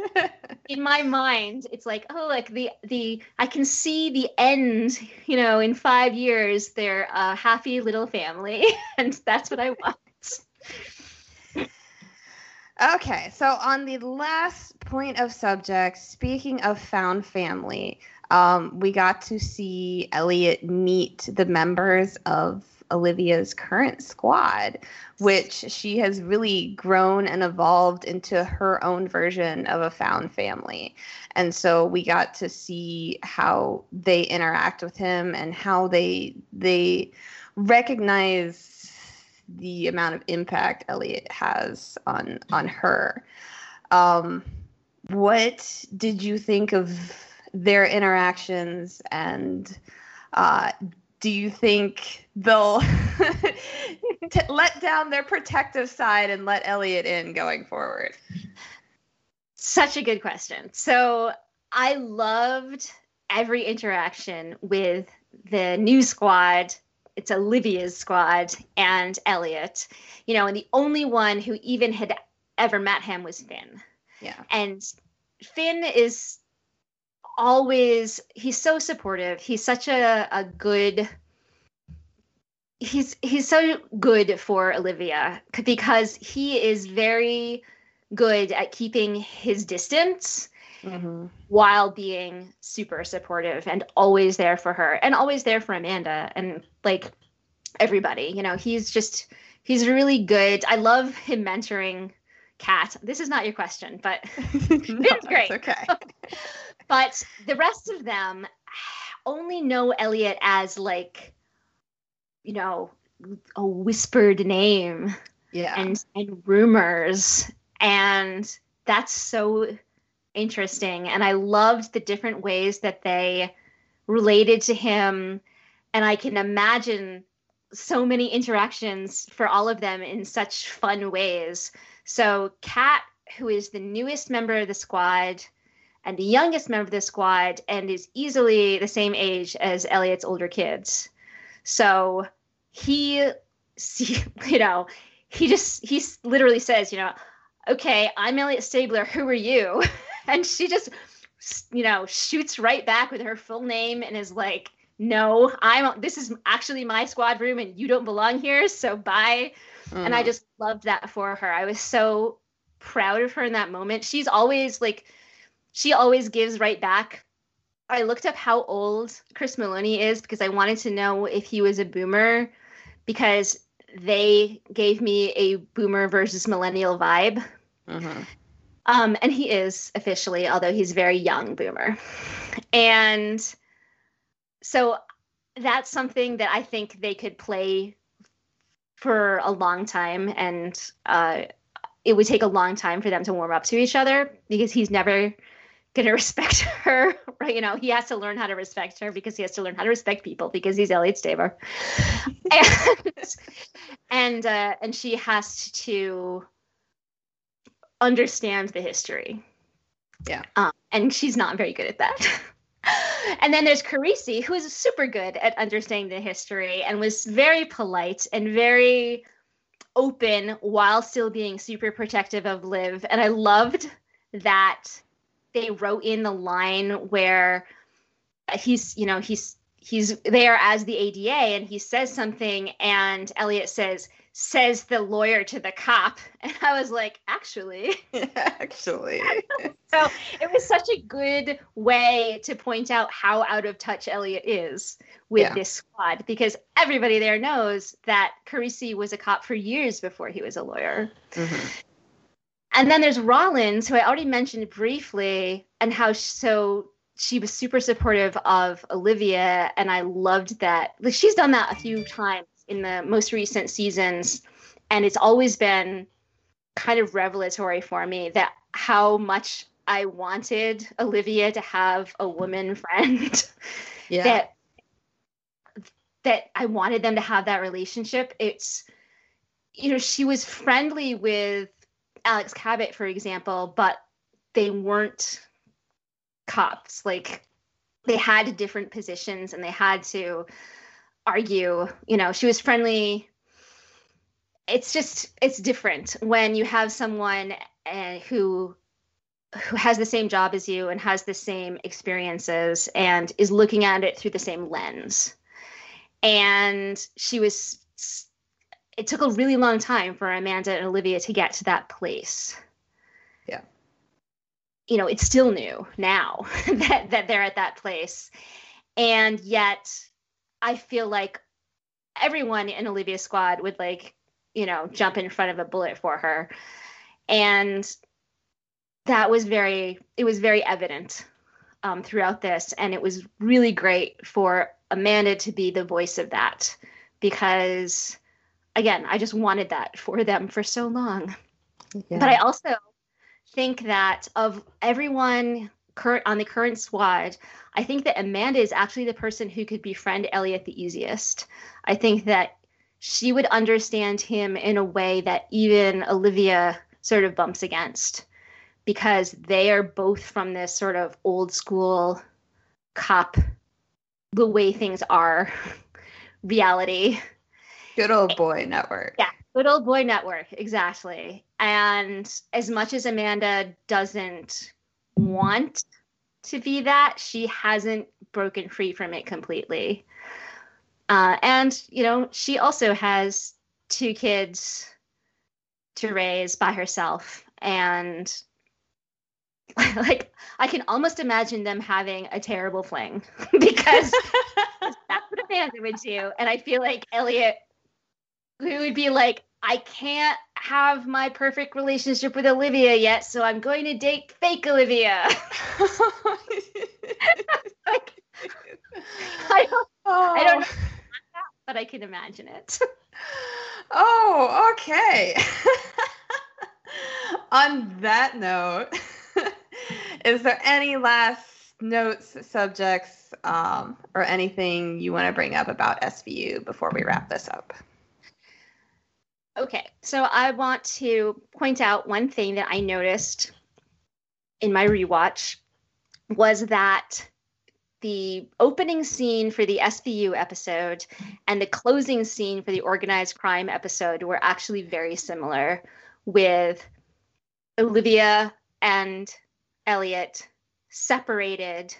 in my mind it's like oh like the the i can see the end you know in five years they're a happy little family and that's what i want. Okay, so on the last point of subject, speaking of found family, um, we got to see Elliot meet the members of Olivia's current squad, which she has really grown and evolved into her own version of a found family. And so we got to see how they interact with him and how they they recognize the amount of impact Elliot has on on her. Um, what did you think of their interactions, and uh, do you think they'll t- let down their protective side and let Elliot in going forward? Such a good question. So I loved every interaction with the new squad. It's Olivia's squad and Elliot. You know, and the only one who even had ever met him was Fin. Yeah. And Fin is always he's so supportive. He's such a, a good he's he's so good for Olivia because he is very good at keeping his distance Mm-hmm. while being super supportive and always there for her and always there for Amanda and like everybody. You know, he's just he's really good. I love him mentoring Kat. This is not your question, but no, great. It's okay. but the rest of them only know Elliot as like you know a whispered name Yeah. and and rumors and that's so interesting and i loved the different ways that they related to him and i can imagine so many interactions for all of them in such fun ways so kat who is the newest member of the squad and the youngest member of the squad and is easily the same age as elliot's older kids. So he you know he just he literally says you know okay i'm elliot stabler who are you? And she just you know shoots right back with her full name and is like no i'm this is actually my squad room and you don't belong here so bye Mm. And I mm. just loved that for her. I was so proud of her in that moment. She's always like, she always gives right back. I looked up how old Chris Meloni is because I wanted to know if he was a boomer because they gave me a boomer versus millennial vibe. Mm-hmm. Um, and he is officially, although he's very young boomer. And so that's something that I think they could play for a long time. And uh, it would take a long time for them to warm up to each other because he's never going to respect her. Right? You know, he has to learn how to respect her because he has to learn how to respect people because he's Elliot Stabler. and and, uh, and she has to understand the history. Yeah. Um, and she's not very good at that. and then there's Carisi, who is super good at understanding the history and was very polite and very open while still being super protective of Liv. And I loved that they wrote in the line where he's, you know, he's he's there as the ADA and he says something and Elliot says, says the lawyer to the cop. And I was like, actually. actually. so it was such a good way to point out how out of touch Elliot is with yeah. this squad because everybody there knows that Carisi was a cop for years before he was a lawyer. Mm-hmm. And then there's Rollins, who I already mentioned briefly, and how so she was super supportive of Olivia, and I loved that. Like she's done that a few times in the most recent seasons, and it's always been kind of revelatory for me that how much I wanted Olivia to have a woman friend. Yeah. that that I wanted them to have that relationship. It's you know, she was friendly with Alex Cabot, for example, but they weren't cops. Like they had different positions and they had to argue. You know, she was friendly. It's just it's different when you have someone uh, who who has the same job as you and has the same experiences and is looking at it through the same lens. And she was it took a really long time for Amanda and Olivia to get to that place. Yeah. You know, it's still new now that that they're at that place. And yet I feel like everyone in Olivia's squad would like, you know, jump in front of a bullet for her. And that was very it was very evident um, throughout this and it was really great for amanda to be the voice of that because again i just wanted that for them for so long yeah. but i also think that of everyone current on the current squad I think that Amanda is actually the person who could befriend Elliot the easiest. I think that she would understand him in a way that even Olivia sort of bumps against because they are both from this sort of old school cop, the way things are reality. Good old boy network. Yeah, good old boy network, exactly. And as much as Amanda doesn't want to be that. She hasn't broken free from it completely. Uh, and, you know, she also has two kids to raise by herself. And, like, I can almost imagine them having a terrible fling because that's what Amanda would do. And I feel like Elliot, who would be like, I can't have my perfect relationship with Olivia yet, so I'm going to date fake Olivia. like, I don't, oh. I don't know, but I can imagine it. oh, okay. On that note, is there any last notes, subjects, um, or anything you want to bring up about SVU before we wrap this up? Okay, so I want to point out one thing that I noticed in my rewatch was that the opening scene for the SVU episode and the closing scene for the organized crime episode were actually very similar with Olivia and Elliot separated,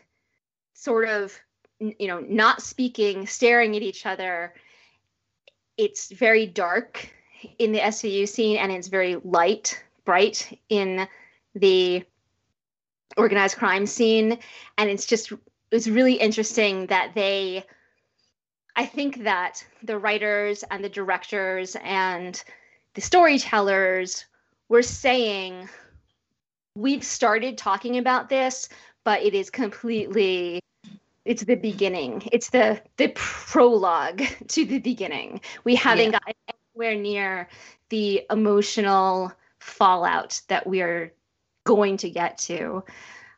sort of, you know, not speaking, staring at each other. It's very dark in the SVU scene, and it's very light, bright in the organized crime scene. And it's just, it's really interesting that they, I think that the writers and the directors and the storytellers were saying, we've started talking about this, but it is completely it's the beginning. It's the the prologue to the beginning. We haven't yeah. gotten anywhere near the emotional fallout that we're going to get to.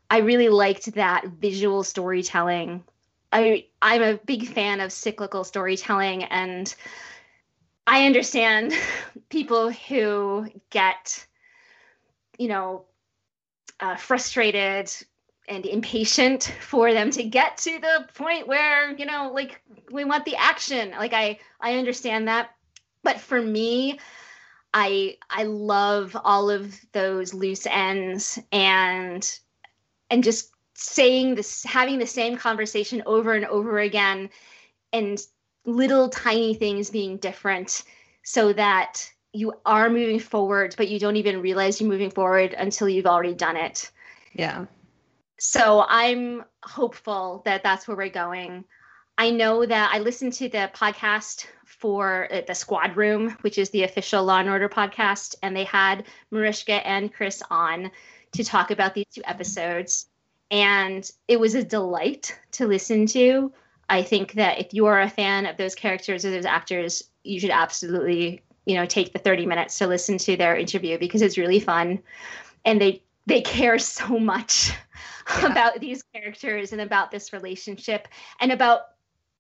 I really liked that visual storytelling. I I'm a big fan of cyclical storytelling and I understand people who get you know uh, frustrated and impatient for them to get to the point where you know like we want the action like i i understand that but for me i i love all of those loose ends and and just saying this having the same conversation over and over again and little tiny things being different so that you are moving forward but you don't even realize you're moving forward until you've already done it yeah so I'm hopeful that that's where we're going. I know that I listened to the podcast for uh, the Squad Room, which is the official Law and Order podcast, and they had Mariska and Chris on to talk about these two episodes. And it was a delight to listen to. I think that if you are a fan of those characters or those actors, you should absolutely, you know, take the 30 minutes to listen to their interview because it's really fun. And they they care so much yeah. about these characters and about this relationship and about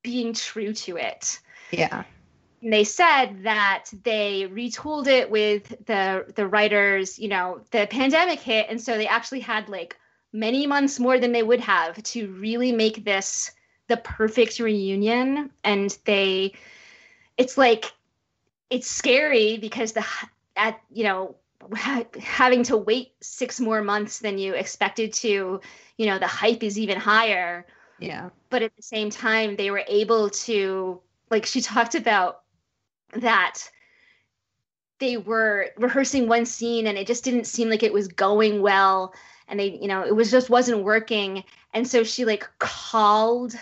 being true to it. Yeah. And they said that they retooled it with the the writers, you know, the pandemic hit and so they actually had like many months more than they would have to really make this the perfect reunion and they it's like it's scary because the at you know having to wait six more months than you expected to you know the hype is even higher yeah. But at the same time they were able to like she talked about that they were rehearsing one scene and it just didn't seem like it was going well and they you know it was just wasn't working. And so she like called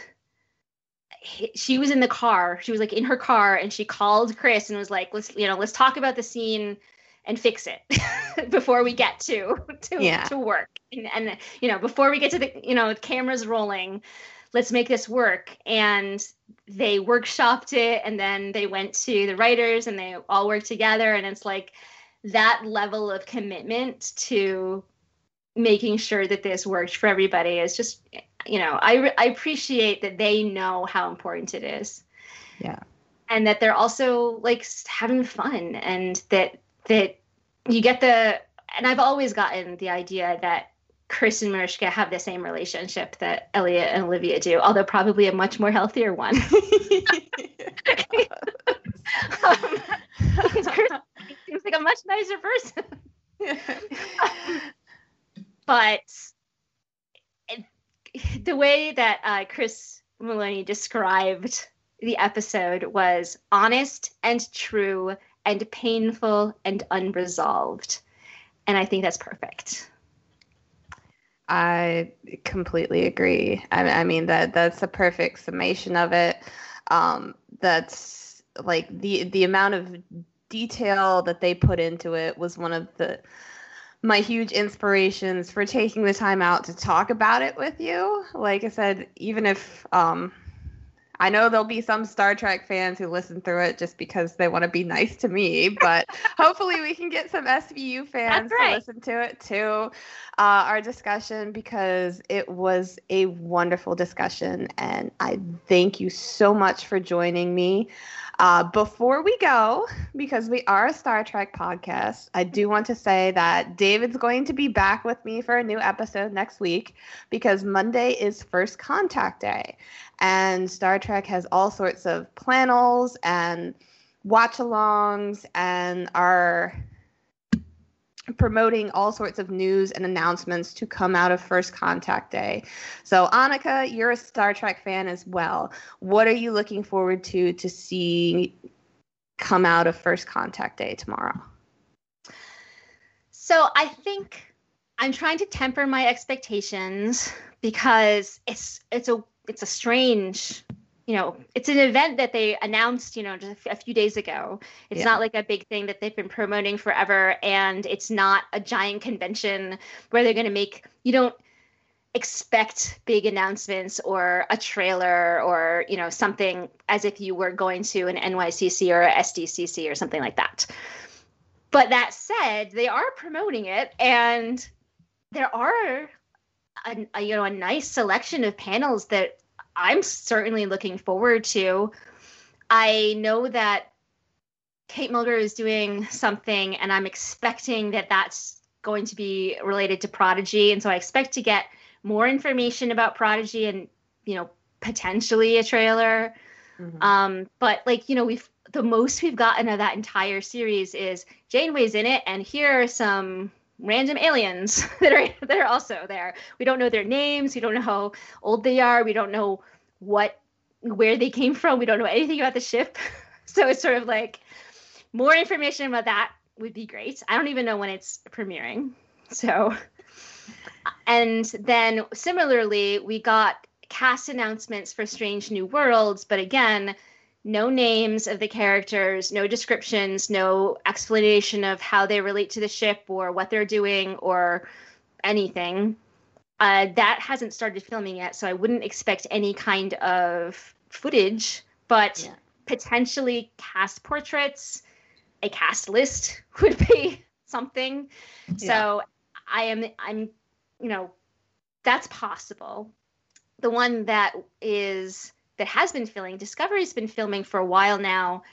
she was in the car. She was like in her car and she called chris and was like let's you know let's talk about the scene and fix it before we get to to, yeah. to work. And, and you know before we get to the you know cameras rolling let's make this work. And they workshopped it and then they went to the writers and they all worked together. And it's like that level of commitment to making sure that this worked for everybody is just you know i i appreciate that they know how important it is. Yeah. And that they're also like having fun and that that you get the and I've always gotten the idea that Chris and Mariska have the same relationship that Elliot and Olivia do, although probably a much more healthier one. um, Chris seems like a much nicer person. but the way that uh, Chris Meloni described the episode was honest and true and painful and unresolved. And I think that's perfect. I completely agree. I, I mean that that's a perfect summation of it. Um, that's like the the amount of detail that they put into it was one of the my huge inspirations for taking the time out to talk about it with you. Like I said, even if um, I know there'll be some Star Trek fans who listen through it just because they want to be nice to me, but hopefully we can get some SVU fans right. to listen to it too. Uh, our discussion because it was a wonderful discussion, and I thank you so much for joining me. Uh, before we go, because we are a Star Trek podcast, I do want to say that David's going to be back with me for a new episode next week because Monday is First Contact Day. And Star Trek has all sorts of planels and watch alongs and are promoting all sorts of news and announcements to come out of First Contact Day. So, Annika, you're a Star Trek fan as well. What are you looking forward to to see come out of First Contact Day tomorrow? So I think I'm trying to temper my expectations because it's it's a it's a strange you know it's an event that they announced you know just a few days ago it's yeah. not like a big thing that they've been promoting forever and it's not a giant convention where they're going to make you don't expect big announcements or a trailer or you know something as if you were going to an NYCC or a SDCC or something like that. But that said, they are promoting it and there are a, a you know a nice selection of panels that I'm certainly looking forward to. I know that Kate Mulgrew is doing something and I'm expecting that that's going to be related to Prodigy and so I expect to get more information about Prodigy and you know potentially a trailer. Mm-hmm. Um, but like you know we've the most we've gotten of that entire series is Janeway's in it, and here are some random aliens that are that are also there. We don't know their names. We don't know how old they are. We don't know what where they came from. We don't know anything about the ship. so it's sort of like more information about that would be great. I don't even know when it's premiering. So and then similarly, we got cast announcements for Strange New Worlds, but again, no names of the characters, no descriptions, no explanation of how they relate to the ship or what they're doing or anything. Uh, that hasn't started filming yet, so I wouldn't expect any kind of footage, but yeah. potentially cast portraits, a cast list would be something. Yeah. So I am I'm you know, that's possible. The one that is that has been filming, Discovery's been filming for a while now,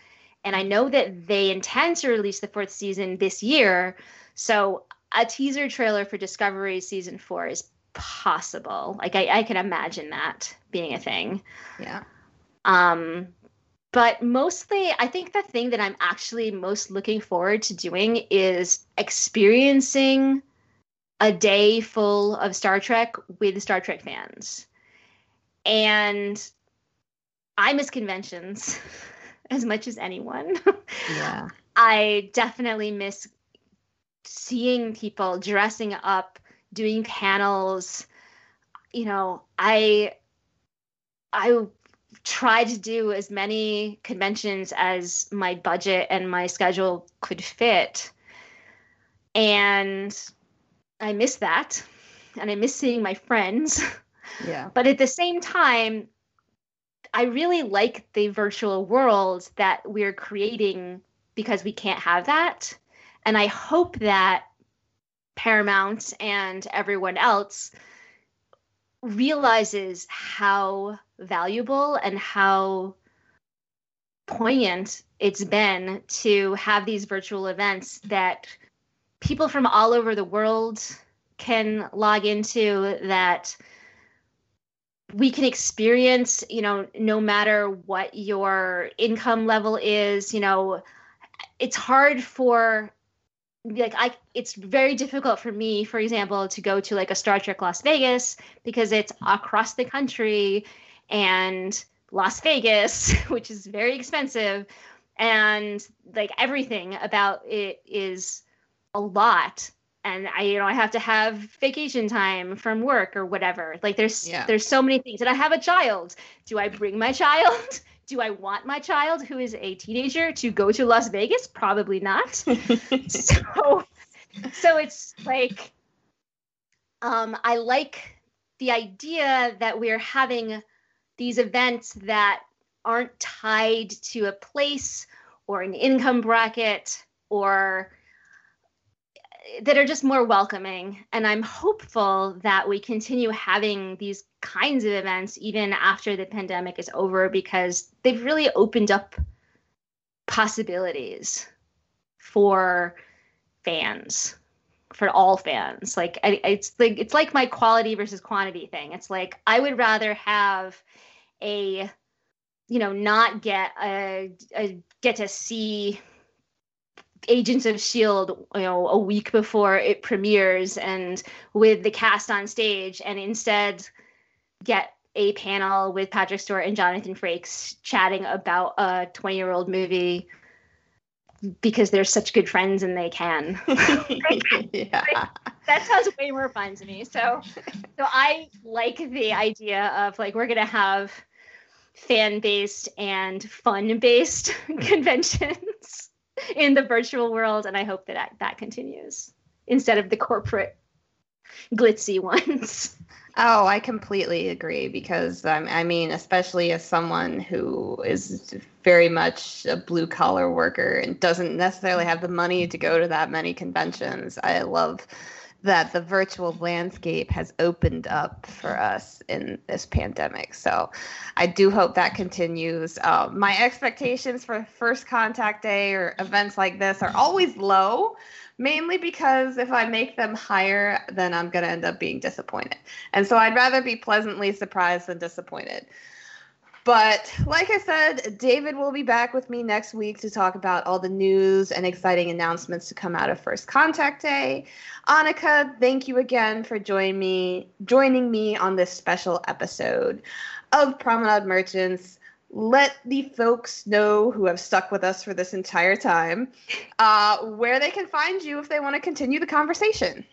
and I know that they intend to release the fourth season this year. So a teaser trailer for Discovery season four is possible. Like I, I can imagine that being a thing. Yeah. Um, but mostly, I think the thing that I'm actually most looking forward to doing is experiencing a day full of Star Trek with Star Trek fans. And I miss conventions as much as anyone. Yeah. I definitely miss seeing people dressing up, doing panels. You know, I I try to do as many conventions as my budget and my schedule could fit. And I miss that and I miss seeing my friends. Yeah. but at the same time, I really like the virtual world that we're creating because we can't have that. And I hope that Paramount and everyone else realizes how valuable and how poignant it's been to have these virtual events that people from all over the world can log into that we can experience you know no matter what your income level is you know it's hard for like i it's very difficult for me for example to go to like a star trek las vegas because it's across the country and las vegas which is very expensive. And like everything about it is a lot and I you know I have to have vacation time from work or whatever. Like there's yeah. there's so many things. And I have a child. Do I bring my child? Do I want my child who is a teenager to go to Las Vegas? Probably not. so so it's like um I like the idea that we're having these events that aren't tied to a place or an income bracket or that are just more welcoming. And I'm hopeful that we continue having these kinds of events even after the pandemic is over because they've really opened up possibilities for fans for all fans like I, it's like it's like my quality versus quantity thing it's like i would rather have a you know not get a, a get to see Agents of Shield, you know, a week before it premieres, and with the cast on stage, and instead get a panel with Patrick Stewart and Jonathan Frakes chatting about a 20 year old movie because they're such good friends and they can. yeah. that sounds way more fun to me. So so I like the idea of like we're gonna have fan based and fun based conventions in the virtual world and I hope that that continues instead of the corporate glitzy ones. Oh, I completely agree because um, I mean, especially as someone who is very much a blue collar worker and doesn't necessarily have the money to go to that many conventions, I love that the virtual landscape has opened up for us in this pandemic. So I do hope that continues. Uh, my expectations for first contact day or events like this are always low mainly because if I make them higher, then I'm going to end up being disappointed. And so I'd rather be pleasantly surprised than disappointed. But like I said, David will be back with me next week to talk about all the news and exciting announcements to come out of First Contact Day. Annika, thank you again for joining me joining me on this special episode of Promenade Merchants let the folks know who have stuck with us for this entire time uh, where they can find you if they want to continue the conversation.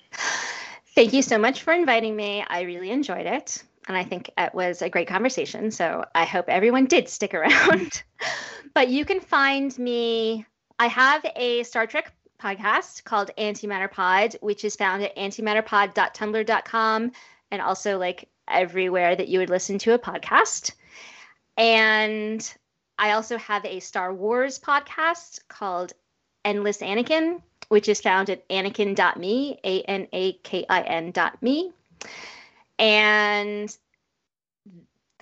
Thank you so much for inviting me. I really enjoyed it. And I think it was a great conversation. So I hope everyone did stick around. but you can find me, I have a Star Trek podcast called Antimatter Pod, which is found at antimatterpod.tumblr.com and also like everywhere that you would listen to a podcast. And I also have a Star Wars podcast called Endless Anakin, which is found at anakin.me, A N A K I N.me. And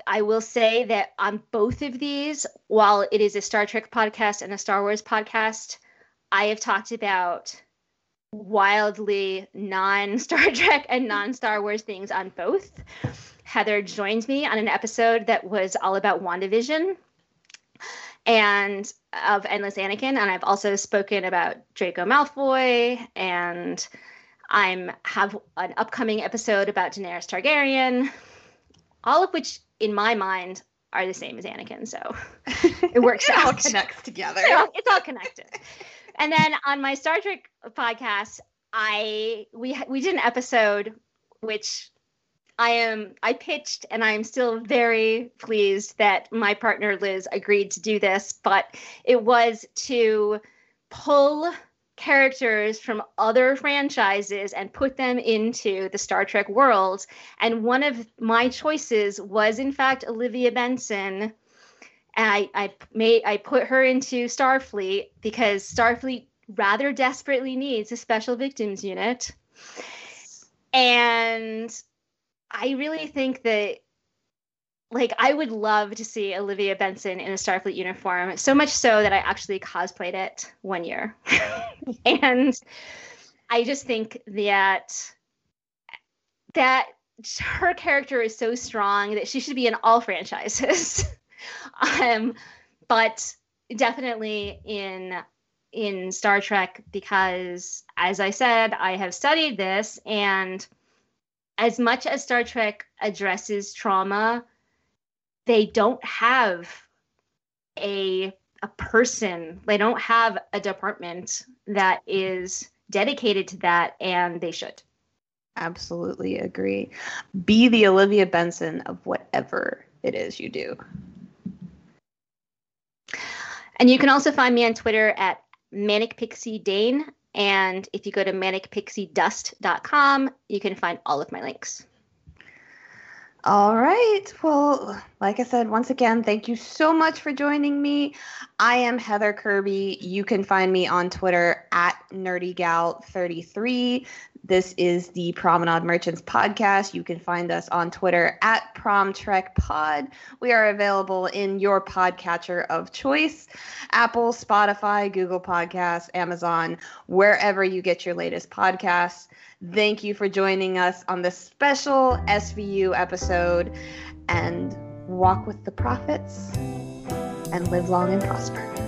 I will say that on both of these, while it is a Star Trek podcast and a Star Wars podcast, I have talked about wildly non Star Trek and non Star Wars things on both. Heather joined me on an episode that was all about WandaVision and of Endless Anakin. And I've also spoken about Draco Malfoy and I'm have an upcoming episode about Daenerys Targaryen, all of which in my mind are the same as Anakin. So it works it out. all connects together. It's all, it's all connected. and then on my Star Trek podcast, I we we did an episode which I am I pitched and I'm still very pleased that my partner Liz agreed to do this, but it was to pull characters from other franchises and put them into the Star Trek world. And one of my choices was in fact Olivia Benson. I, I made I put her into Starfleet because Starfleet rather desperately needs a special victims unit. And I really think that like I would love to see Olivia Benson in a Starfleet uniform, so much so that I actually cosplayed it one year. and I just think that that her character is so strong that she should be in all franchises. um, but definitely in in Star Trek because as I said, I have studied this and as much as Star Trek addresses trauma, they don't have a a person. They don't have a department that is dedicated to that, and they should. Absolutely agree. Be the Olivia Benson of whatever it is you do. And you can also find me on Twitter at Manic Pixie Dane. And if you go to manicpixiedust.com, you can find all of my links. All right. Well, like I said, once again, thank you so much for joining me. I am Heather Kirby. You can find me on Twitter at NerdyGal33. This is the Promenade Merchants podcast. You can find us on Twitter at PromTrekPod. We are available in your podcatcher of choice Apple, Spotify, Google Podcasts, Amazon, wherever you get your latest podcasts. Thank you for joining us on this special SVU episode and walk with the prophets and live long and prosper.